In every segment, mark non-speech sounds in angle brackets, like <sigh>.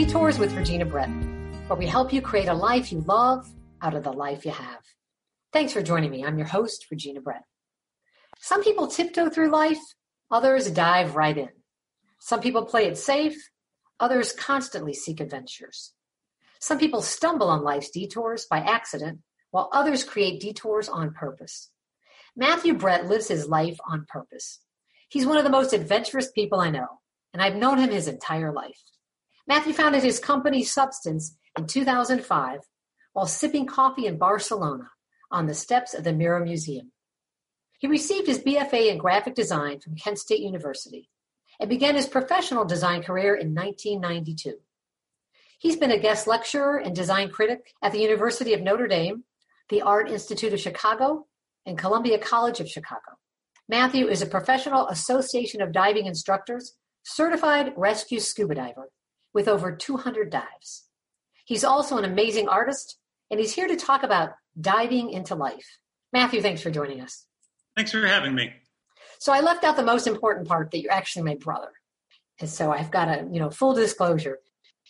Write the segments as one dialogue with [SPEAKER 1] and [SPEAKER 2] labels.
[SPEAKER 1] Detours with Regina Brett, where we help you create a life you love out of the life you have. Thanks for joining me. I'm your host, Regina Brett. Some people tiptoe through life, others dive right in. Some people play it safe, others constantly seek adventures. Some people stumble on life's detours by accident, while others create detours on purpose. Matthew Brett lives his life on purpose. He's one of the most adventurous people I know, and I've known him his entire life. Matthew founded his company Substance in 2005 while sipping coffee in Barcelona on the steps of the Miró Museum. He received his BFA in graphic design from Kent State University and began his professional design career in 1992. He's been a guest lecturer and design critic at the University of Notre Dame, the Art Institute of Chicago, and Columbia College of Chicago. Matthew is a professional association of diving instructors, certified rescue scuba diver with over 200 dives. He's also an amazing artist, and he's here to talk about diving into life. Matthew, thanks for joining us.
[SPEAKER 2] Thanks for having me.
[SPEAKER 1] So I left out the most important part that you're actually my brother. And so I've got a, you know, full disclosure.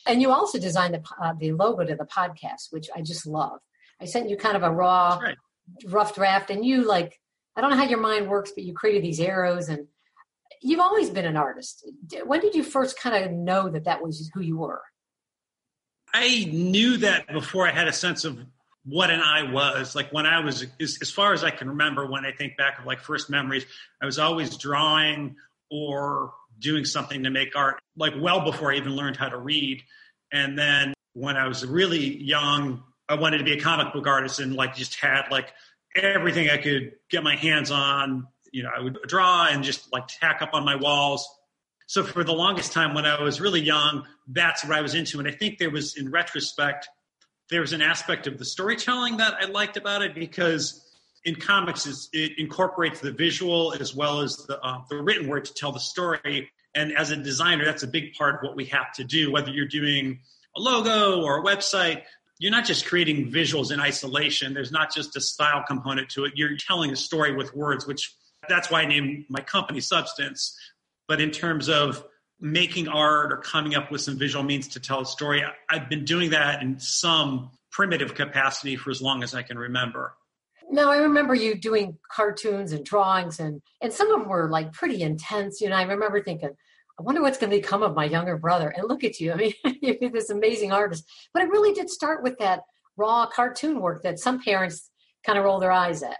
[SPEAKER 1] And you also designed the, uh, the logo to the podcast, which I just love. I sent you kind of a raw, right. rough draft, and you like, I don't know how your mind works, but you created these arrows and you've always been an artist. When did you first kind of know that that was who you were?
[SPEAKER 2] I knew that before I had a sense of what an eye was. Like when I was, as, as far as I can remember, when I think back of like first memories, I was always drawing or doing something to make art, like well before I even learned how to read. And then when I was really young, I wanted to be a comic book artist and like just had like everything I could get my hands on you know, I would draw and just like tack up on my walls. So for the longest time when I was really young, that's what I was into. And I think there was, in retrospect, there was an aspect of the storytelling that I liked about it because in comics it incorporates the visual as well as the, uh, the written word to tell the story. And as a designer, that's a big part of what we have to do, whether you're doing a logo or a website. You're not just creating visuals in isolation. There's not just a style component to it. You're telling a story with words, which that's why I named my company Substance. But in terms of making art or coming up with some visual means to tell a story, I've been doing that in some primitive capacity for as long as I can remember.
[SPEAKER 1] Now I remember you doing cartoons and drawings, and and some of them were like pretty intense. You know, I remember thinking, I wonder what's going to become of my younger brother. And look at you. I mean, <laughs> you're this amazing artist. But it really did start with that raw cartoon work that some parents kind of roll their eyes at.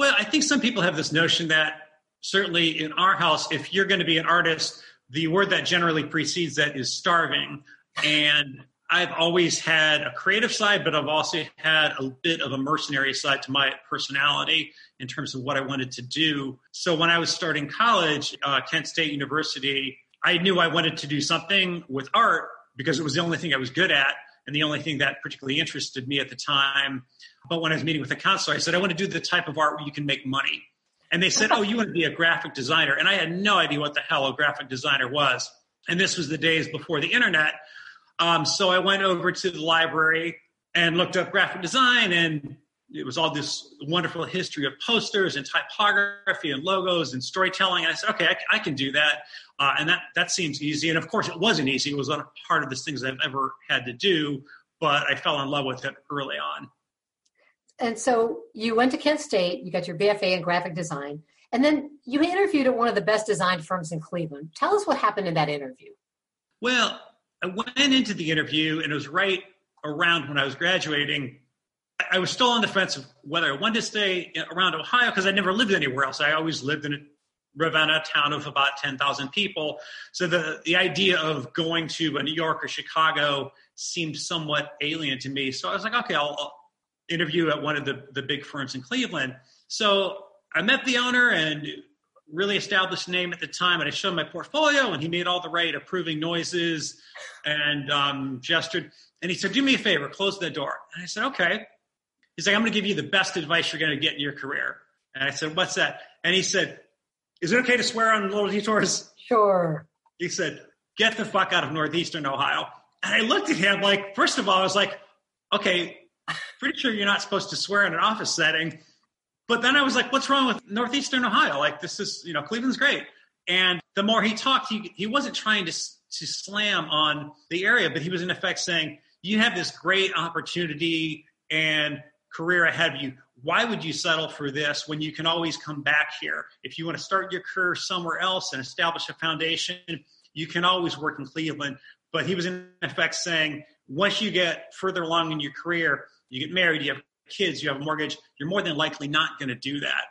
[SPEAKER 2] Well, I think some people have this notion that certainly in our house, if you're going to be an artist, the word that generally precedes that is starving. And I've always had a creative side, but I've also had a bit of a mercenary side to my personality in terms of what I wanted to do. So when I was starting college, uh, Kent State University, I knew I wanted to do something with art because it was the only thing I was good at and the only thing that particularly interested me at the time. But when I was meeting with the counselor, I said, I want to do the type of art where you can make money. And they said, Oh, you want to be a graphic designer. And I had no idea what the hell a graphic designer was. And this was the days before the internet. Um, so I went over to the library and looked up graphic design and it was all this wonderful history of posters and typography and logos and storytelling. And I said, okay, I, I can do that. Uh, and that, that seems easy. And of course, it wasn't easy. It was one part of the hardest things I've ever had to do, but I fell in love with it early on.
[SPEAKER 1] And so you went to Kent State, you got your BFA in graphic design, and then you interviewed at one of the best design firms in Cleveland. Tell us what happened in that interview.
[SPEAKER 2] Well, I went into the interview, and it was right around when I was graduating I was still on the fence of whether I wanted to stay around Ohio because I never lived anywhere else. I always lived in Ravenna, a town of about 10,000 people. So the, the idea of going to a New York or Chicago seemed somewhat alien to me. So I was like, okay, I'll, I'll interview at one of the, the big firms in Cleveland. So I met the owner and really established name at the time. And I showed my portfolio and he made all the right approving noises and um, gestured. And he said, do me a favor, close the door. And I said, okay. He's like, I'm going to give you the best advice you're going to get in your career. And I said, What's that? And he said, Is it okay to swear on little detours?
[SPEAKER 1] Sure.
[SPEAKER 2] He said, Get the fuck out of Northeastern Ohio. And I looked at him like, first of all, I was like, okay, pretty sure you're not supposed to swear in an office setting. But then I was like, what's wrong with Northeastern Ohio? Like, this is, you know, Cleveland's great. And the more he talked, he, he wasn't trying to to slam on the area, but he was in effect saying, you have this great opportunity and career ahead of you. Why would you settle for this when you can always come back here? If you want to start your career somewhere else and establish a foundation, you can always work in Cleveland. But he was in effect saying, once you get further along in your career, you get married, you have kids, you have a mortgage, you're more than likely not going to do that.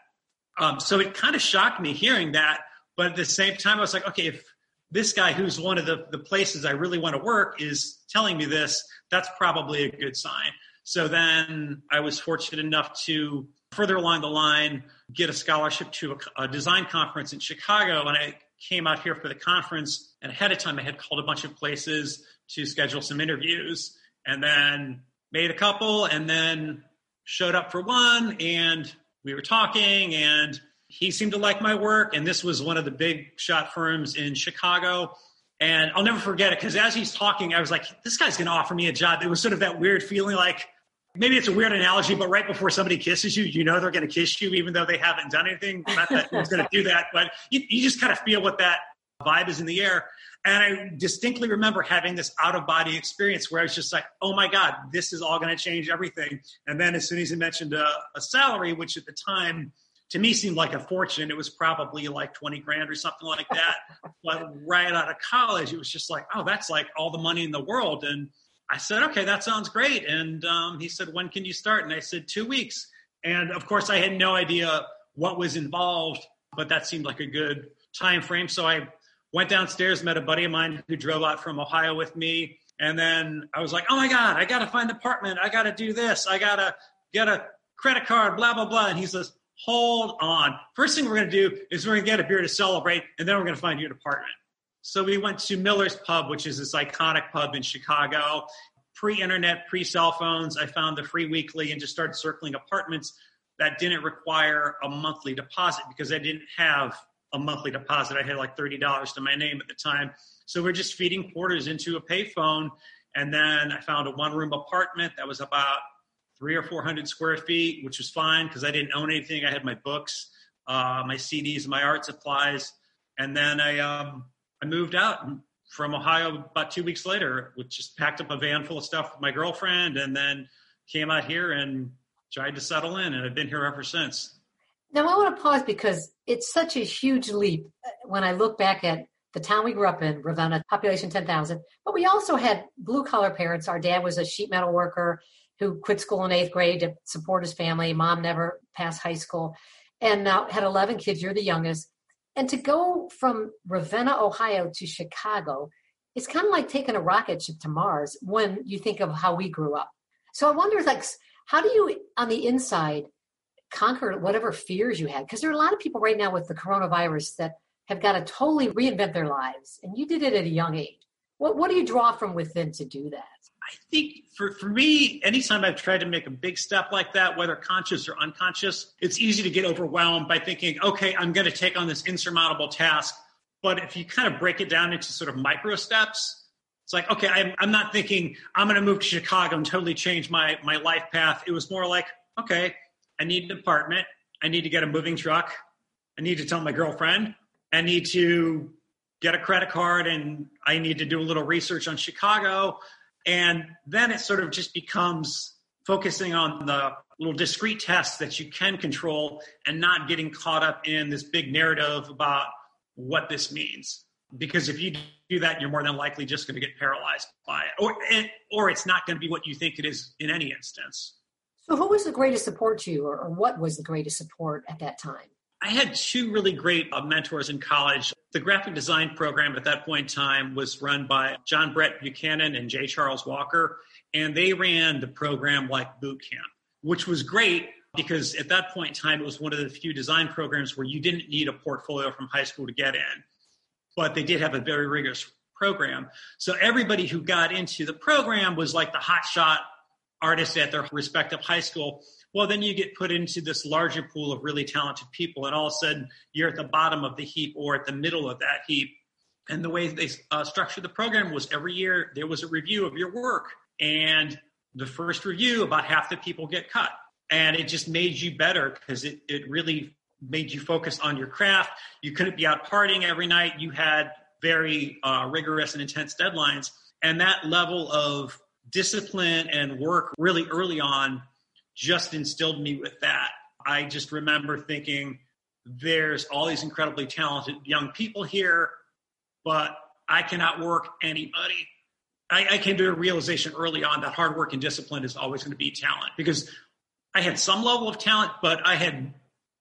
[SPEAKER 2] Um, so it kind of shocked me hearing that. But at the same time, I was like, okay, if this guy who's one of the, the places I really want to work is telling me this, that's probably a good sign. So then I was fortunate enough to further along the line get a scholarship to a, a design conference in Chicago. And I came out here for the conference. And ahead of time, I had called a bunch of places to schedule some interviews and then made a couple and then showed up for one and we were talking and he seemed to like my work and this was one of the big shot firms in chicago and i'll never forget it because as he's talking i was like this guy's going to offer me a job it was sort of that weird feeling like maybe it's a weird analogy but right before somebody kisses you you know they're going to kiss you even though they haven't done anything not that he's going to do that but you, you just kind of feel what that vibe is in the air and I distinctly remember having this out of body experience where I was just like, oh my God, this is all going to change everything. And then as soon as he mentioned a, a, salary, which at the time to me seemed like a fortune, it was probably like 20 grand or something like that. but right out of college, it was just like, oh, that's like all the money in the world. And I said, okay, that sounds great. And um, he said, when can you start? And I said, two weeks. And of course, I had no idea what was involved, but that seemed like a good time frame. So I went downstairs, met a buddy of mine who drove out from Ohio with me. And then I was like, oh my God, I got to find an apartment. I got to do this. I got to get a credit card, blah, blah, blah. And he says, hold on. First thing we're going to do is we're going to get a beer to celebrate, and then we're going to find you an apartment. So we went to Miller's Pub, which is this iconic pub in Chicago. Pre internet, pre cell phones, I found the free weekly and just started circling apartments that didn't require a monthly deposit because I didn't have a monthly deposit. I had like $30 to my name at the time. So we're just feeding porters into a payphone. And then I found a one room apartment that was about three or 400 square feet, which was fine because I didn't own anything. I had my books, uh, my CDs, my art supplies. And then I, um, I moved out from Ohio about two weeks later, which just packed up a van full of stuff with my girlfriend and then came out here and tried to settle in. And I've been here ever since.
[SPEAKER 1] Now, I want to pause because it's such a huge leap uh, when I look back at the town we grew up in, Ravenna, population 10,000. But we also had blue collar parents. Our dad was a sheet metal worker who quit school in eighth grade to support his family. Mom never passed high school and now had 11 kids. You're the youngest. And to go from Ravenna, Ohio to Chicago, it's kind of like taking a rocket ship to Mars when you think of how we grew up. So I wonder, like, how do you, on the inside, conquer whatever fears you had? Because there are a lot of people right now with the coronavirus that have got to totally reinvent their lives and you did it at a young age. What, what do you draw from within to do that
[SPEAKER 2] i think for, for me anytime i've tried to make a big step like that whether conscious or unconscious it's easy to get overwhelmed by thinking okay i'm going to take on this insurmountable task but if you kind of break it down into sort of micro steps it's like okay i'm, I'm not thinking i'm going to move to chicago and totally change my, my life path it was more like okay I need an apartment. I need to get a moving truck. I need to tell my girlfriend. I need to get a credit card and I need to do a little research on Chicago. And then it sort of just becomes focusing on the little discrete tests that you can control and not getting caught up in this big narrative about what this means. Because if you do that, you're more than likely just going to get paralyzed by it, or, or it's not going to be what you think it is in any instance.
[SPEAKER 1] So, who was the greatest support to you, or, or what was the greatest support at that time?
[SPEAKER 2] I had two really great uh, mentors in college. The graphic design program at that point in time was run by John Brett Buchanan and J. Charles Walker, and they ran the program like boot camp, which was great because at that point in time, it was one of the few design programs where you didn't need a portfolio from high school to get in, but they did have a very rigorous program. So everybody who got into the program was like the hotshot artists at their respective high school, well, then you get put into this larger pool of really talented people, and all of a sudden you're at the bottom of the heap or at the middle of that heap. And the way they uh, structured the program was every year there was a review of your work, and the first review, about half the people get cut, and it just made you better because it it really made you focus on your craft. You couldn't be out partying every night. You had very uh, rigorous and intense deadlines. And that level of discipline and work really early on just instilled me with that. I just remember thinking, there's all these incredibly talented young people here, but I cannot work anybody. I, I came to a realization early on that hard work and discipline is always going to be talent because I had some level of talent, but I had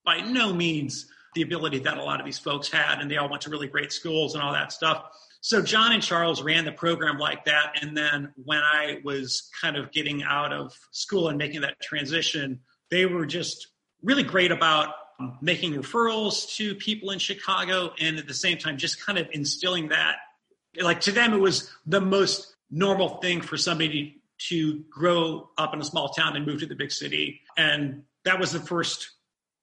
[SPEAKER 2] by no means the ability that a lot of these folks had, and they all went to really great schools and all that stuff. So John and Charles ran the program like that, and then when I was kind of getting out of school and making that transition, they were just really great about um, making referrals to people in Chicago, and at the same time, just kind of instilling that. Like to them, it was the most normal thing for somebody to grow up in a small town and move to the big city, and that was the first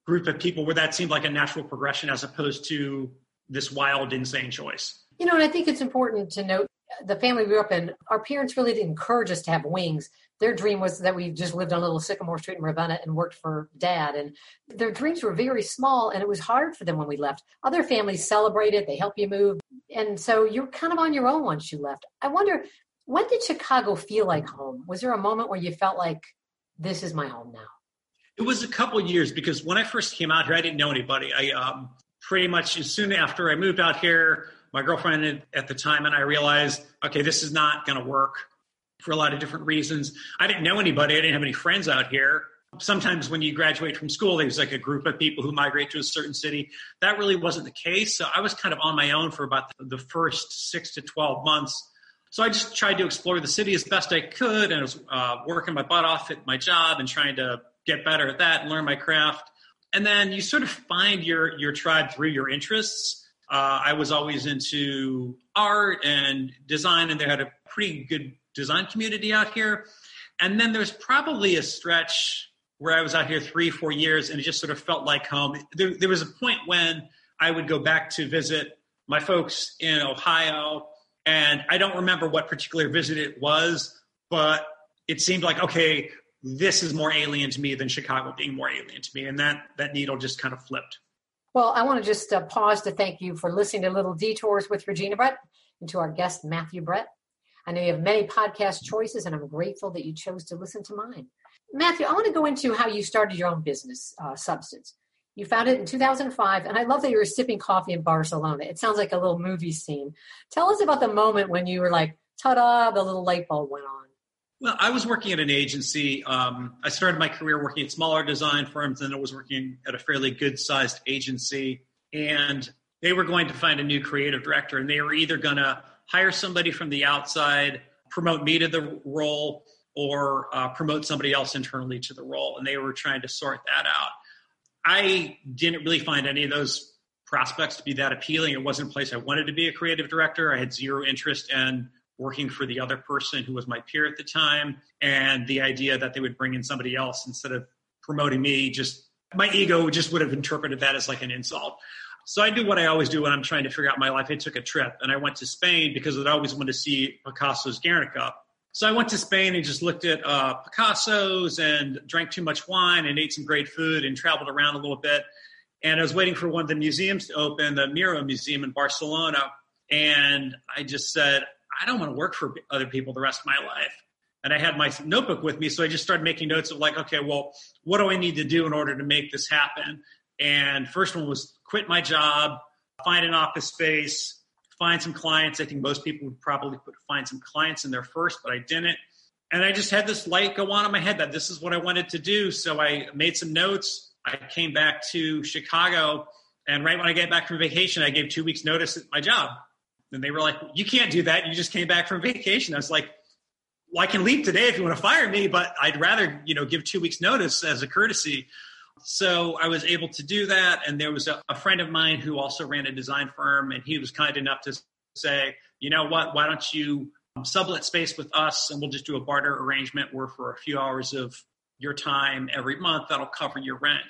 [SPEAKER 2] group of people where that seemed like a natural progression as opposed to this wild, insane choice.
[SPEAKER 1] You know, and I think it's important to note the family we grew up in, our parents really didn't encourage us to have wings. Their dream was that we just lived on little Sycamore Street in Ravenna and worked for dad. And their dreams were very small, and it was hard for them when we left. Other families celebrated, they help you move. And so you're kind of on your own once you left. I wonder, when did Chicago feel like home? Was there a moment where you felt like, this is my home now?
[SPEAKER 2] It was a couple years because when I first came out here, I didn't know anybody. I um, pretty much as soon after I moved out here, my girlfriend at the time and I realized, okay, this is not going to work for a lot of different reasons. I didn't know anybody. I didn't have any friends out here. Sometimes when you graduate from school, there's like a group of people who migrate to a certain city. That really wasn't the case. So I was kind of on my own for about the first six to 12 months. So I just tried to explore the city as best I could and I was uh, working my butt off at my job and trying to get better at that and learn my craft. And then you sort of find your your tribe through your interests. Uh, I was always into art and design, and they had a pretty good design community out here. And then there's probably a stretch where I was out here three, four years, and it just sort of felt like home. There, there was a point when I would go back to visit my folks in Ohio, and I don't remember what particular visit it was, but it seemed like okay, this is more alien to me than Chicago being more alien to me. And that, that needle just kind of flipped.
[SPEAKER 1] Well, I want to just uh, pause to thank you for listening to Little Detours with Regina Brett and to our guest, Matthew Brett. I know you have many podcast choices, and I'm grateful that you chose to listen to mine. Matthew, I want to go into how you started your own business, uh, Substance. You founded it in 2005, and I love that you were sipping coffee in Barcelona. It sounds like a little movie scene. Tell us about the moment when you were like, ta da, the little light bulb went on.
[SPEAKER 2] Well, I was working at an agency. Um, I started my career working at smaller design firms, and I was working at a fairly good sized agency. And they were going to find a new creative director, and they were either going to hire somebody from the outside, promote me to the role, or uh, promote somebody else internally to the role. And they were trying to sort that out. I didn't really find any of those prospects to be that appealing. It wasn't a place I wanted to be a creative director. I had zero interest in working for the other person who was my peer at the time and the idea that they would bring in somebody else instead of promoting me just my ego just would have interpreted that as like an insult. So i do what i always do when i'm trying to figure out my life. I took a trip and i went to spain because i'd always wanted to see picasso's guernica. So i went to spain and just looked at uh, picasso's and drank too much wine and ate some great food and traveled around a little bit. And i was waiting for one of the museums to open the miro museum in barcelona and i just said I don't want to work for other people the rest of my life. And I had my notebook with me, so I just started making notes of like, okay, well, what do I need to do in order to make this happen? And first one was quit my job, find an office space, find some clients. I think most people would probably put find some clients in there first, but I didn't. And I just had this light go on in my head that this is what I wanted to do. So I made some notes. I came back to Chicago, and right when I get back from vacation, I gave two weeks notice at my job. And they were like, you can't do that. You just came back from vacation. I was like, well, I can leave today if you want to fire me, but I'd rather, you know, give two weeks notice as a courtesy. So I was able to do that. And there was a, a friend of mine who also ran a design firm and he was kind enough to say, you know what, why don't you um, sublet space with us and we'll just do a barter arrangement where for a few hours of your time every month, that'll cover your rent.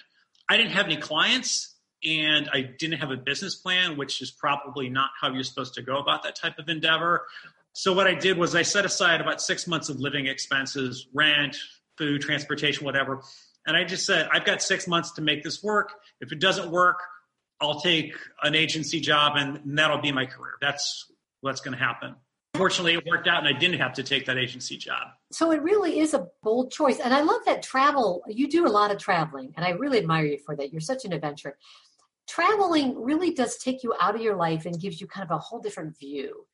[SPEAKER 2] I didn't have any clients and I didn't have a business plan, which is probably not how you're supposed to go about that type of endeavor. So what I did was I set aside about six months of living expenses, rent, food, transportation, whatever. And I just said, I've got six months to make this work. If it doesn't work, I'll take an agency job and that'll be my career. That's what's going to happen. Fortunately, it worked out and I didn't have to take that agency job.
[SPEAKER 1] So it really is a bold choice. And I love that travel, you do a lot of traveling, and I really admire you for that. You're such an adventurer. Traveling really does take you out of your life and gives you kind of a whole different view.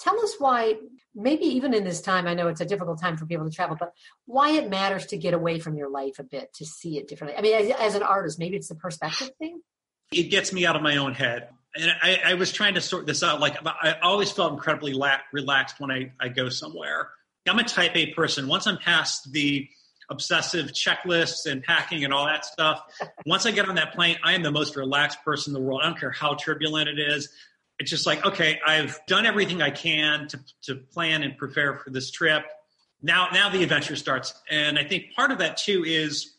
[SPEAKER 1] Tell us why, maybe even in this time, I know it's a difficult time for people to travel, but why it matters to get away from your life a bit, to see it differently. I mean, as, as an artist, maybe it's the perspective thing.
[SPEAKER 2] It gets me out of my own head and I, I, was trying to sort this out. Like I always felt incredibly la- relaxed when I, I go somewhere. I'm a type A person. Once I'm past the obsessive checklists and packing and all that stuff, <laughs> once I get on that plane, I am the most relaxed person in the world. I don't care how turbulent it is. It's just like, okay, I've done everything I can to, to plan and prepare for this trip. Now, now the adventure starts. And I think part of that too is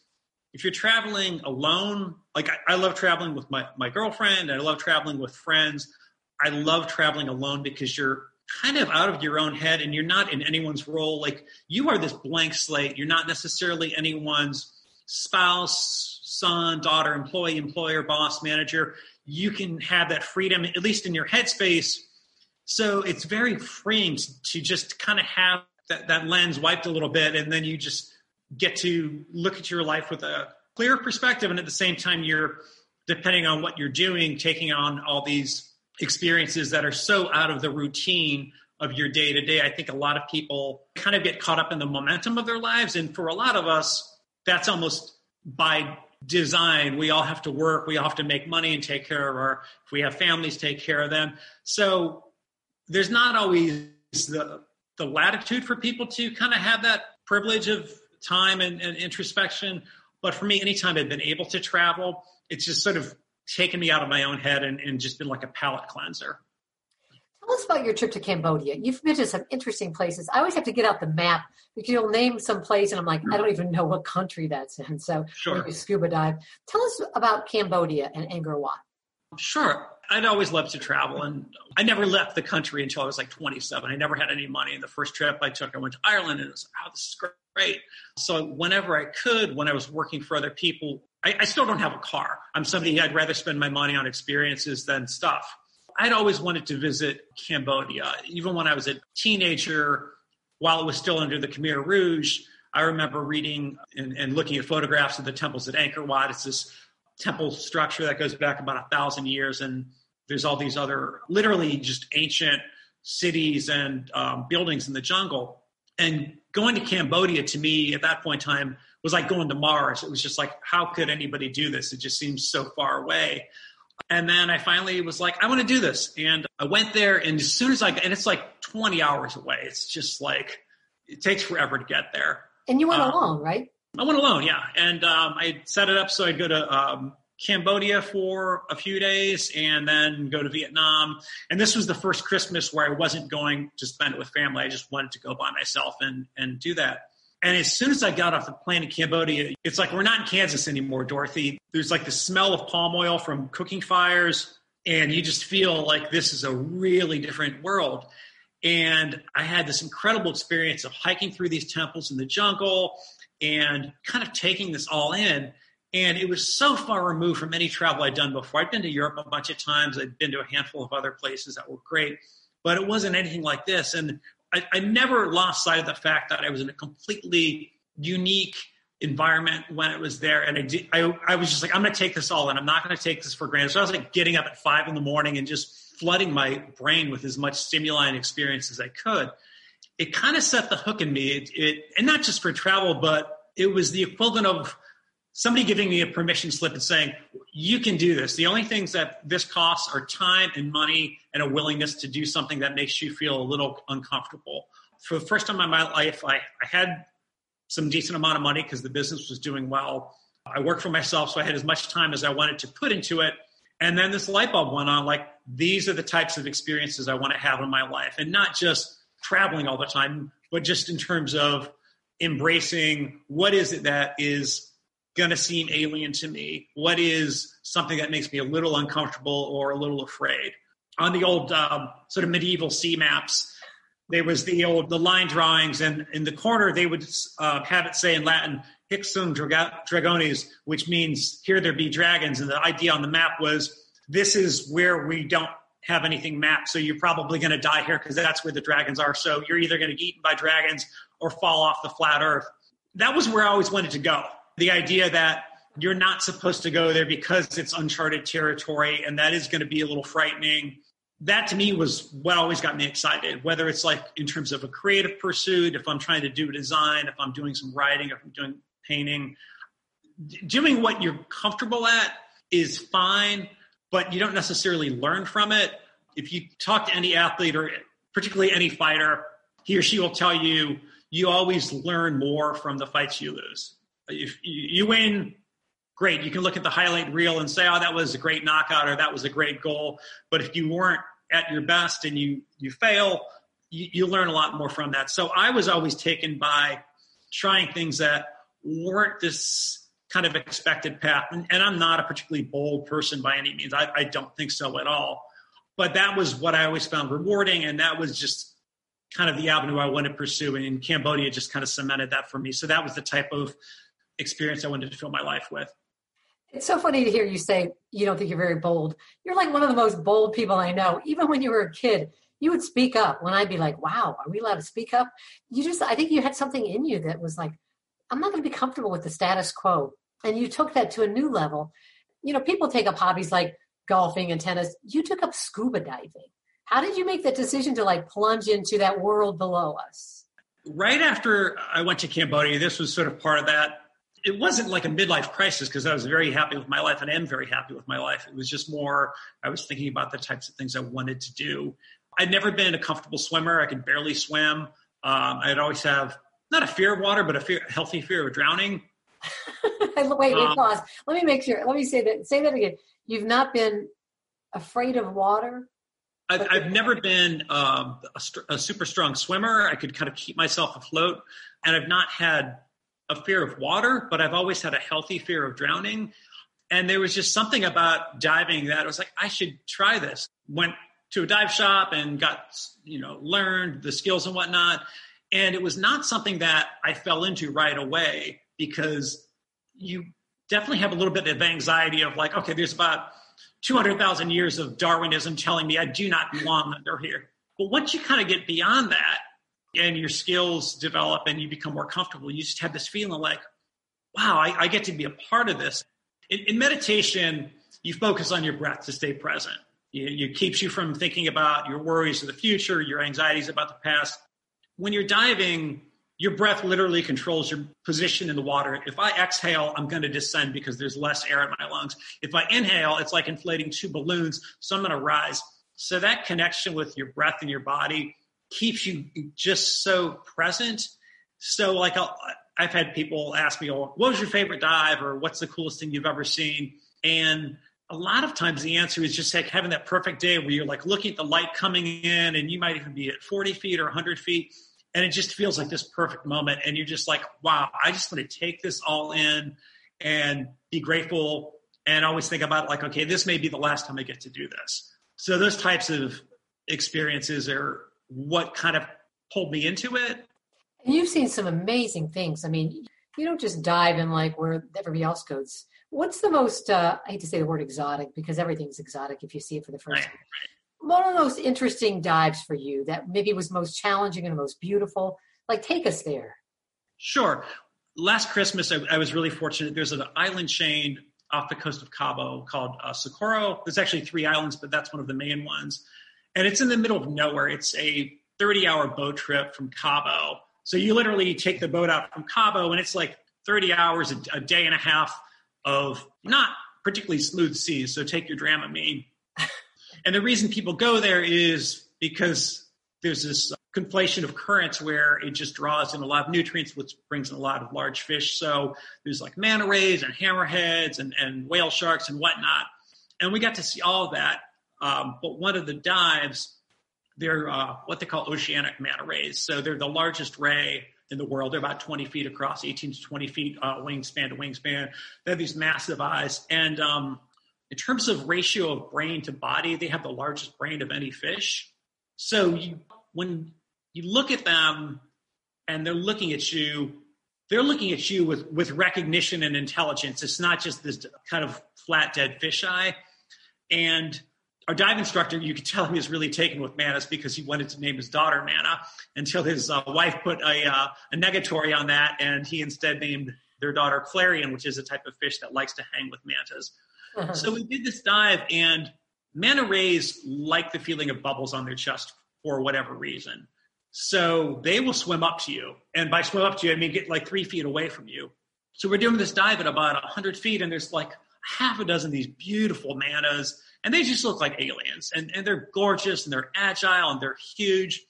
[SPEAKER 2] if you're traveling alone, like I, I, love traveling with my, my girlfriend, I love traveling with friends. I love traveling alone because you're kind of out of your own head and you're not in anyone's role. Like you are this blank slate. You're not necessarily anyone's spouse, son, daughter, employee, employer, boss, manager. You can have that freedom, at least in your headspace. So it's very freeing to, just kind of have that, that lens wiped a little bit and then you just get to look at your life with a clear perspective and at the same time you're depending on what you're doing taking on all these experiences that are so out of the routine of your day to day i think a lot of people kind of get caught up in the momentum of their lives. And for a lot of us that's almost by design. We all have to work. We all have to make money and take care of our if we have families take care of them. So there's not always the the latitude for people to kind of have that privilege of time and, and introspection. But for me, anytime I've been able to travel, it's just sort of taken me out of my own head and, and just been like a palate cleanser.
[SPEAKER 1] Tell us about your trip to Cambodia. You've been to some interesting places. I always have to get out the map because you'll name some place and I'm like, I don't even know what country that's in. So
[SPEAKER 2] sure.
[SPEAKER 1] scuba dive. Tell us about Cambodia and Angkor Wat.
[SPEAKER 2] Sure. I'd always loved to travel, and I never left the country until I was like 27. I never had any money. And the first trip I took, I went to Ireland, and it was like, oh, this is great. So whenever I could, when I was working for other people, I, I still don't have a car. I'm somebody I'd rather spend my money on experiences than stuff. I'd always wanted to visit Cambodia, even when I was a teenager, while it was still under the Khmer Rouge. I remember reading and, and looking at photographs of the temples at Angkor Wat. It's this temple structure that goes back about a thousand years, and there's all these other literally just ancient cities and um, buildings in the jungle. And going to Cambodia to me at that point in time was like going to Mars. It was just like, how could anybody do this? It just seems so far away. And then I finally was like, I want to do this. And I went there, and as soon as I, and it's like 20 hours away. It's just like, it takes forever to get there.
[SPEAKER 1] And you went um, alone, right?
[SPEAKER 2] I went alone, yeah. And um, I set it up so I'd go to um, Cambodia for a few days and then go to Vietnam. And this was the first Christmas where I wasn't going to spend it with family. I just wanted to go by myself and, and do that. And as soon as I got off the plane in Cambodia, it's like we're not in Kansas anymore, Dorothy. There's like the smell of palm oil from cooking fires, and you just feel like this is a really different world. And I had this incredible experience of hiking through these temples in the jungle and kind of taking this all in. And it was so far removed from any travel I'd done before. I'd been to Europe a bunch of times. I'd been to a handful of other places that were great, but it wasn't anything like this. And I, I never lost sight of the fact that I was in a completely unique environment when it was there. And I, did, I, I was just like, I'm going to take this all in. I'm not going to take this for granted. So I was like getting up at five in the morning and just flooding my brain with as much stimuli and experience as I could it kind of set the hook in me. It, it, and not just for travel, but it was the equivalent of somebody giving me a permission slip and saying, "You can do this." The only things that this costs are time and money and a willingness to do something that makes you feel a little uncomfortable. For the first time in my life, I, I had some decent amount of money because the business was doing well. I worked for myself, so I had as much time as I wanted to put into it. And then this light bulb went on like, these are the types of experiences I want to have in my life, and not just traveling all the time, but just in terms of embracing what is it that is going to seem alien to me? What is something that makes me a little uncomfortable or a little afraid? On the old um, sort of medieval sea maps, there was the old the line drawings, and in the corner they would uh, have it say in Latin "Hic sunt dragones," which means "Here there be dragons." And the idea on the map was this is where we don't have anything mapped. So you're probably going to die here because that's where the dragons are. So you're either going to get eaten by dragons or fall off the flat earth. That was where I always wanted to go. The idea that you're not supposed to go there because it's uncharted territory and that is going to be a little frightening. That to me was what always got me excited, whether it's like in terms of a creative pursuit, if I'm trying to do design, if I'm doing some writing, if I'm doing painting. Doing what you're comfortable at is fine but you don't necessarily learn from it. If you talk to any athlete or particularly any fighter, he or she will tell you you always learn more from the fights you lose. If you win, great. You can look at the highlight reel and say, "Oh, that was a great knockout," or "That was a great goal." But if you weren't at your best and you you fail, you, you learn a lot more from that. So I was always taken by trying things that weren't this kind of expected path. And, and I'm not a particularly bold person by any means. I, I don't think so at all. But that was what I always found rewarding. And that was just kind of the avenue I wanted to pursue. And Cambodia just kind of cemented that for me. So that was the type of experience I wanted to fill my life with.
[SPEAKER 1] It's so funny to hear you say you don't think you're very bold. You're like one of the most bold people I know. Even when you were a kid, you would speak up when I'd be like, wow, are we allowed to speak up? You just, I think you had something in you that was like, I'm not going to be comfortable with the status quo. And you took that to a new level. You know, people take up hobbies like golfing and tennis. You took up scuba diving. How did you make that decision to like plunge into that world below us?
[SPEAKER 2] Right after I went to Cambodia, this was sort of part of that. It wasn't like a midlife crisis because I was very happy with my life and am very happy with my life. It was just more, I was thinking about the types of things I wanted to do. I'd never been a comfortable swimmer. I could barely swim. Um, I'd always have not a fear of water, but a fear, healthy fear of drowning. <laughs>
[SPEAKER 1] wait, wait, um, pause. Let me make sure. Let me say that. Say that again. You've not been afraid of water.
[SPEAKER 2] I've, I've never been um, a, a, super strong swimmer. I could kind of keep myself afloat, and I've not had a fear of water, but I've always had a healthy fear of drowning. And there was just something about diving that I was like, I should try this. Went to a dive shop and got, you know, learned the skills and whatnot. And it was not something that I fell into right away because you definitely have a little bit of anxiety of like, okay, there's about 200,000 years of Darwinism telling me I do not belong under here. But once you kind of get beyond that and your skills develop and you become more comfortable, you just have this feeling like, wow, I, I get to be a part of this. In, in, meditation, you focus on your breath to stay present. It, it keeps you from thinking about your worries of the future, your anxieties about the past. When you're diving, your breath literally controls your position in the water. If I exhale, I'm going to descend because there's less air in my lungs. If I inhale, it's like inflating two balloons, so I'm going to rise. So that connection with your breath and your body keeps you just so present. So, like, i have had people ask me, oh, what was your favorite dive or what's the coolest thing you've ever seen? And a lot of times the answer is just like having that perfect day where you're like looking at the light coming in and you might even be at 40 feet or 100 feet and it just feels like this perfect moment and you're just like wow i just want to take this all in and be grateful and always think about like okay this may be the last time i get to do this so those types of experiences are what kind of pulled me into it
[SPEAKER 1] and you've seen some amazing things i mean you don't just dive in like where everybody else goes what's the most uh, i hate to say the word exotic because everything's exotic if you see it for the first right, time one of those interesting dives for you that maybe was most challenging and most beautiful? Like, take us there.
[SPEAKER 2] Sure. Last Christmas, I, I was really fortunate. There's an island chain off the coast of Cabo called uh, Socorro. There's actually three islands, but that's one of the main ones. And it's in the middle of nowhere. It's a 30 hour boat trip from Cabo. So you literally take the boat out from Cabo, and it's like 30 hours, a, a day and a half of not particularly smooth seas. So take your Dramamine <laughs> and the reason people go there is because there's this conflation of currents where it just draws in a lot of nutrients, which brings in a lot of large fish. So there's like manta rays and hammerheads and, and whale sharks and whatnot. And we got to see all of that. Um, but one of the dives, they're uh, what they call oceanic manta rays. So they're the largest ray in the world. They're about 20 feet across, 18 to 20 feet uh, wingspan to wingspan. They have these massive eyes. And um, in terms of ratio of brain to body, they have the largest brain of any fish. So you, when you look at them and they're looking at you, they're looking at you with, with recognition and intelligence. It's not just this kind of flat dead fish eye. And our dive instructor, you could tell he was really taken with mantas because he wanted to name his daughter Manna until his uh, wife put a, uh, a negatory on that, and he instead named their daughter Clarion, which is a type of fish that likes to hang with mantas. Uh-huh. So we did this dive, and manta rays like the feeling of bubbles on their chest for whatever reason. So they will swim up to you. And by swim up to you, I mean get like three feet away from you. So we're doing this dive at about 100 feet, and there's like half a dozen these beautiful mantas, and they just look like aliens. And, and they're gorgeous, and they're agile, and they're huge.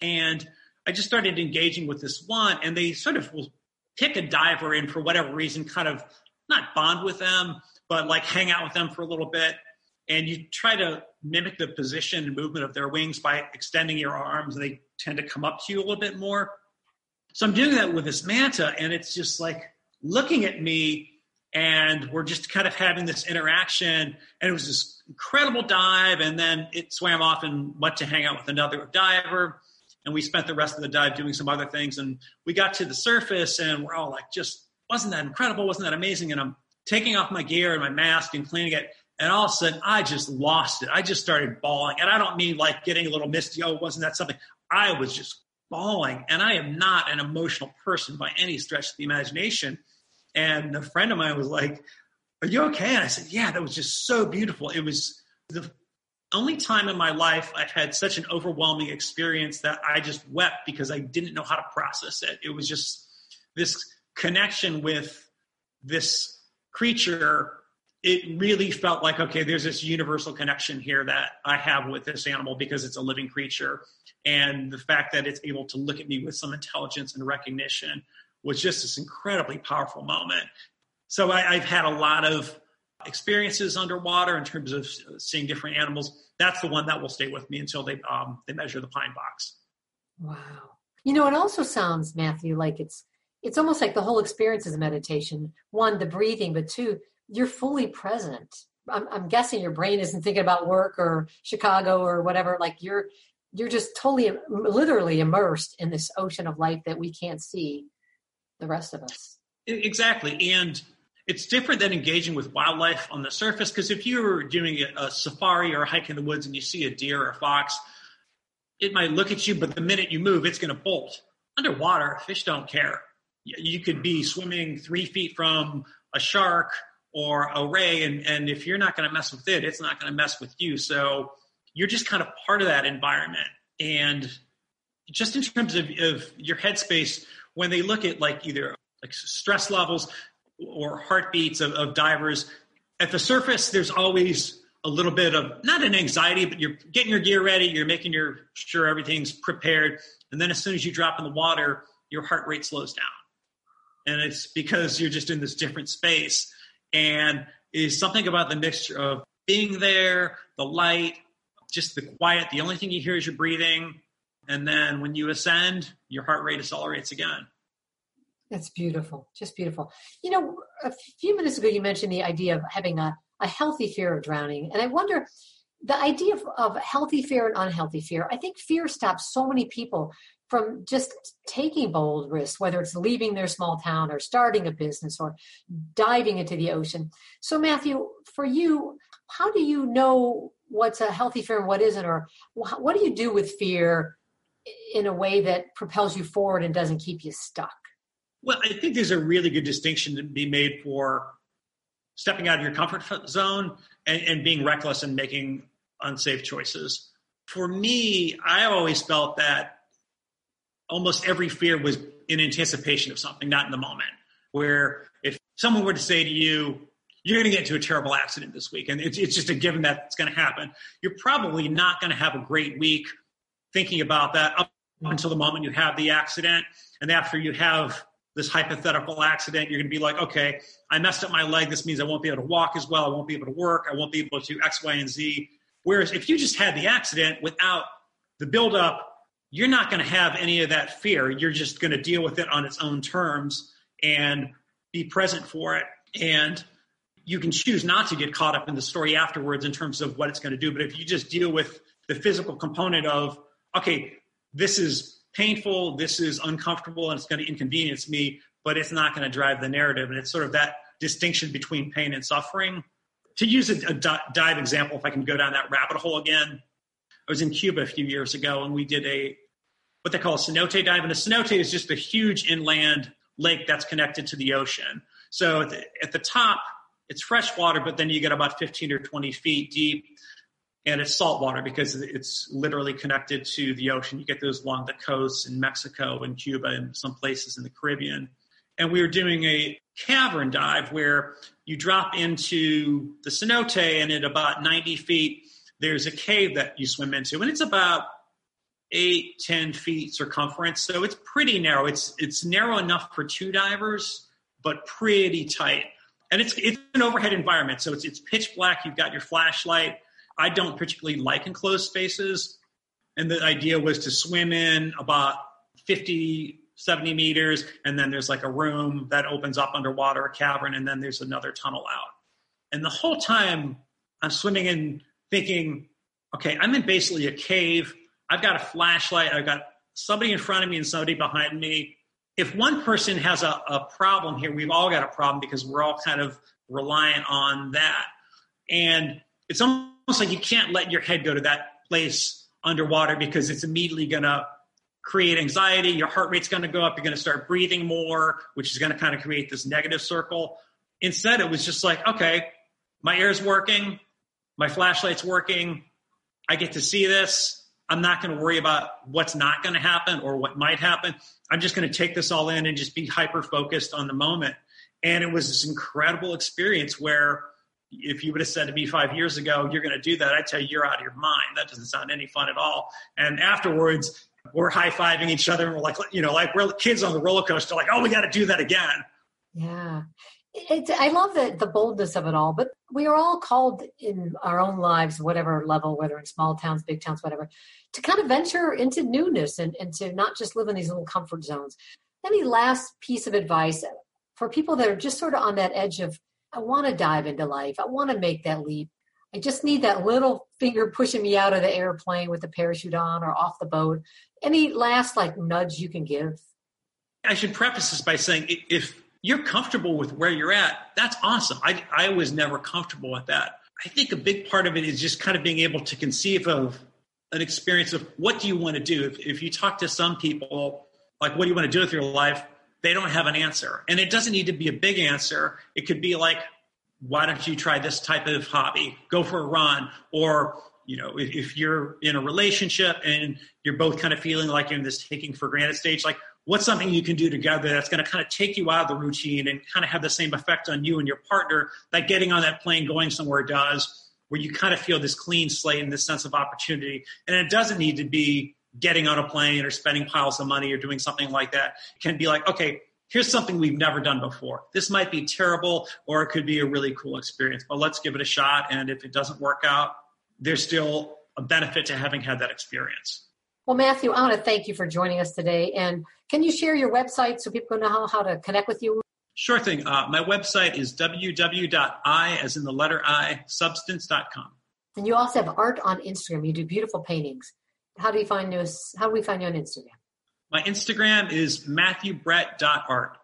[SPEAKER 2] And I just started engaging with this one, and they sort of will pick a diver and for whatever reason, kind of not bond with them, but like hang out with them for a little bit. And you try to mimic the position and movement of their wings by extending your arms, and they tend to come up to you a little bit more. So I'm doing that with this manta, and it's just like looking at me, and we're just kind of having this interaction. And it was this incredible dive, and then it swam off and went to hang out with another diver and we spent the rest of the dive doing some other things. And we got to the surface, and we're all like, just wasn't that incredible? Wasn't that amazing? And I'm taking off my gear and my mask and cleaning it. And all of a sudden, I just lost it. I just started bawling. And I don't mean like getting a little misty. Oh, wasn't that something? I was just bawling. And I am not an emotional person by any stretch of the imagination. And a friend of mine was like, Are you okay? And I said, Yeah, that was just so beautiful. It was the only time in my life I've had such an overwhelming experience that I just wept because I didn't know how to process it. It was just this connection with this creature. It really felt like, okay, there's this universal connection here that I have with this animal because it's a living creature. And the fact that it's able to look at me with some intelligence and recognition was just this incredibly powerful moment. So I, I've had a lot of experiences underwater in terms of seeing different animals. That's the one that will stay with me until they um, they measure the pine box.
[SPEAKER 1] Wow. You know, it also sounds, Matthew, like it's it's almost like the whole experience is meditation. One, the breathing, but two, you're fully present. I'm, I'm guessing your brain isn't thinking about work or Chicago or whatever. Like you're you're just totally, literally immersed in this ocean of life that we can't see. The rest of us.
[SPEAKER 2] Exactly, and it's different than engaging with wildlife on the surface because if you're doing a safari or a hike in the woods and you see a deer or a fox, it might look at you, but the minute you move, it's going to bolt. Underwater, fish don't care. You could be swimming three feet from a shark or a ray, and, and if you're not going to mess with it, it's not going to mess with you. So you're just kind of part of that environment. And just in terms of, of your headspace, when they look at like either like stress levels, or heartbeats of, of divers. At the surface, there's always a little bit of not an anxiety, but you're getting your gear ready, you're making your sure everything's prepared, and then as soon as you drop in the water, your heart rate slows down, and it's because you're just in this different space. And is something about the mixture of being there, the light, just the quiet. The only thing you hear is your breathing, and then when you ascend, your heart rate accelerates again.
[SPEAKER 1] That's beautiful. Just beautiful. You know, a few minutes ago, you mentioned the idea of having a, a healthy fear of drowning. And I wonder the idea of, of healthy fear and unhealthy fear. I think fear stops so many people from just taking bold risks, whether it's leaving their small town or starting a business or diving into the ocean. So, Matthew, for you, how do you know what's a healthy fear and what isn't? Or what do you do with fear in a way that propels you forward and doesn't keep you stuck?
[SPEAKER 2] Well, I think there's a really good distinction to be made for stepping out of your comfort zone and, and being reckless and making unsafe choices. For me, I always felt that almost every fear was in anticipation of something, not in the moment. Where if someone were to say to you, you're going to get into a terrible accident this week, and it's, it's just a given that it's going to happen, you're probably not going to have a great week thinking about that up until the moment you have the accident. And after you have this hypothetical accident, you're going to be like, okay, I messed up my leg. This means I won't be able to walk as well. I won't be able to work. I won't be able to X, Y, and Z. Whereas if you just had the accident without the buildup, you're not going to have any of that fear. You're just going to deal with it on its own terms and be present for it. And you can choose not to get caught up in the story afterwards in terms of what it's going to do. But if you just deal with the physical component of, okay, this is painful, this is uncomfortable, and it's going to inconvenience me, but it's not going to drive the narrative. And it's sort of that distinction between pain and suffering. to use a, a dive example, if I can go down that rabbit hole again, I was in Cuba a few years ago and we did a what they call a cenote dive. And a cenote is just a huge inland lake that's connected to the ocean. So at the, at the top, it's fresh water, but then you get about 15 or 20 feet deep and it's salt water because it's literally connected to the ocean. You get those along the coasts in Mexico and Cuba and some places in the Caribbean. And we were doing a cavern dive where you drop into the cenote and at about 90 feet, there's a cave that you swim into. And it's about eight, 10 feet circumference. So it's pretty narrow. It's, it's narrow enough for two divers, but pretty tight. And it's, it's an overhead environment. So it's, it's pitch black. You've got your flashlight I don't particularly like enclosed spaces. And the idea was to swim in about 50, 70 meters, and then there's like a room that opens up underwater, a cavern, and then there's another tunnel out. And the whole time I'm swimming in thinking, okay, I'm in basically a cave. I've got a flashlight. I've got somebody in front of me and somebody behind me. If one person has a, a problem here, we've all got a problem because we're all kind of reliant on that. And it's almost almost like you can't let your head go to that place underwater because it's immediately going to create anxiety. Your heart rate's going to go up. You're going to start breathing more, which is going to kind of create this negative circle. Instead, it was just like, okay, my air's working, my flashlight's working. I get to see this. I'm not going to worry about what's not going to happen or what might happen. I'm just going to take this all in and just be hyper focused on the moment. And it was this incredible experience where if you would have said to me five years ago, you're going to do that, I'd tell you, you're out of your mind. That doesn't sound any fun at all. And afterwards, we're high fiving each other and we're like, you know, like we're kids on the roller coaster, like, oh, we got to do that again.
[SPEAKER 1] Yeah. It's, I love the, the boldness of it all, but we are all called in our own lives, whatever level, whether in small towns, big towns, whatever, to kind of venture into newness and, and to not just live in these little comfort zones. Any last piece of advice for people that are just sort of on that edge of I want to dive into life. I want to make that leap. I just need that little finger pushing me out of the airplane with the parachute on or off the boat. Any last like nudge you can give?
[SPEAKER 2] I should preface this by saying if you're comfortable with where you're at, that's awesome. I, I was never comfortable with that. I think a big part of it is just kind of being able to conceive of an experience of what do you want to do. If, if you talk to some people, like, what do you want to do with your life? They don't have an answer. And it doesn't need to be a big answer. It could be like, why don't you try this type of hobby? Go for a run. Or, you know, if, if you're in a relationship and you're both kind of feeling like you're in this taking for granted stage, like what's something you can do together that's going to kind of take you out of the routine and kind of have the same effect on you and your partner that getting on that plane going somewhere does, where you kind of feel this clean slate and this sense of opportunity. And it doesn't need to be getting on a plane or spending piles of money or doing something like that can be like, okay, here's something we've never done before. This might be terrible or it could be a really cool experience, but let's give it a shot. And if it doesn't work out, there's still a benefit to having had that experience.
[SPEAKER 1] Well, Matthew, I want to thank you for joining us today. And can you share your website so people know how, how to connect with you?
[SPEAKER 2] Sure thing. Uh, my website is www.i, as in the letter I, substance.com.
[SPEAKER 1] And you also have art on Instagram. You do beautiful paintings how do you find us? How do we find you on Instagram?
[SPEAKER 2] My Instagram is matthewbrett.art.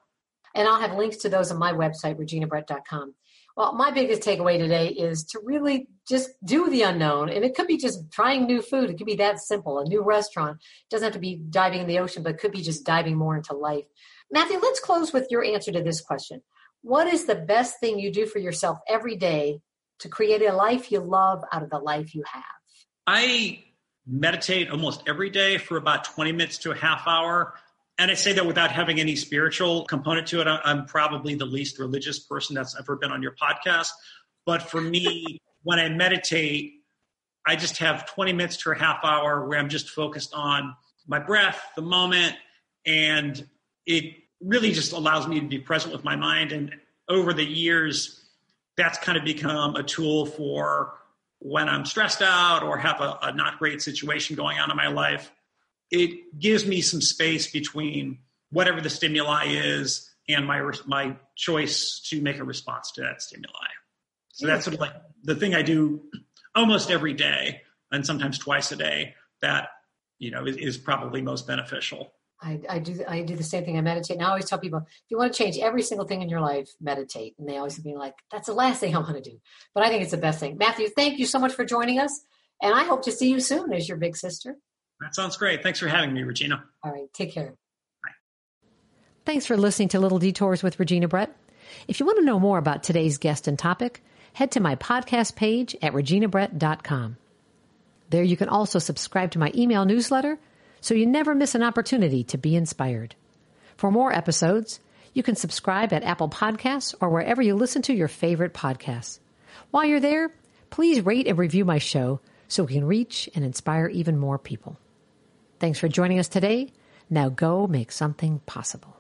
[SPEAKER 1] And I'll have links to those on my website, reginabrett.com. Well, my biggest takeaway today is to really just do the unknown. And it could be just trying new food. It could be that simple. A new restaurant. It doesn't have to be diving in the ocean, but it could be just diving more into life. Matthew, let's close with your answer to this question. What is the best thing you do for yourself every day to create a life you love out of the life you have?
[SPEAKER 2] I meditate almost every day for about 20 minutes to a half hour. And I say that without having any spiritual component to it. I'm probably the least religious person that's ever been on your podcast. But for me, <laughs> when I meditate, I just have 20 minutes to a half hour where I'm just focused on my breath, the moment, and it really just allows me to be present with my mind. And over the years, that's kind of become a tool for when I'm stressed out or have a, a not great situation going on in my life, it gives me some space between whatever the stimuli is and my my choice to make a response to that stimuli. So that's sort of like the thing I do almost every day and sometimes twice a day that you know is, is probably most beneficial.
[SPEAKER 1] I, I do I do the same thing. I meditate. And I always tell people, if you want to change every single thing in your life, meditate. And they always be like, that's the last thing I want to do. But I think it's the best thing. Matthew, thank you so much for joining us. And I hope to see you soon as your big sister.
[SPEAKER 2] That sounds great. Thanks for having me, Regina.
[SPEAKER 1] All right. Take care.
[SPEAKER 2] Bye.
[SPEAKER 1] Thanks for listening to Little Detours with Regina Brett. If you want to know more about today's guest and topic, head to my podcast page at reginabrett.com. There you can also subscribe to my email newsletter so you never miss an opportunity to be inspired. For more episodes, you can subscribe at Apple Podcasts or wherever you listen to your favorite podcasts. While you're there, please rate and review my show so we can reach and inspire even more people. Thanks for joining us today. Now go make something possible.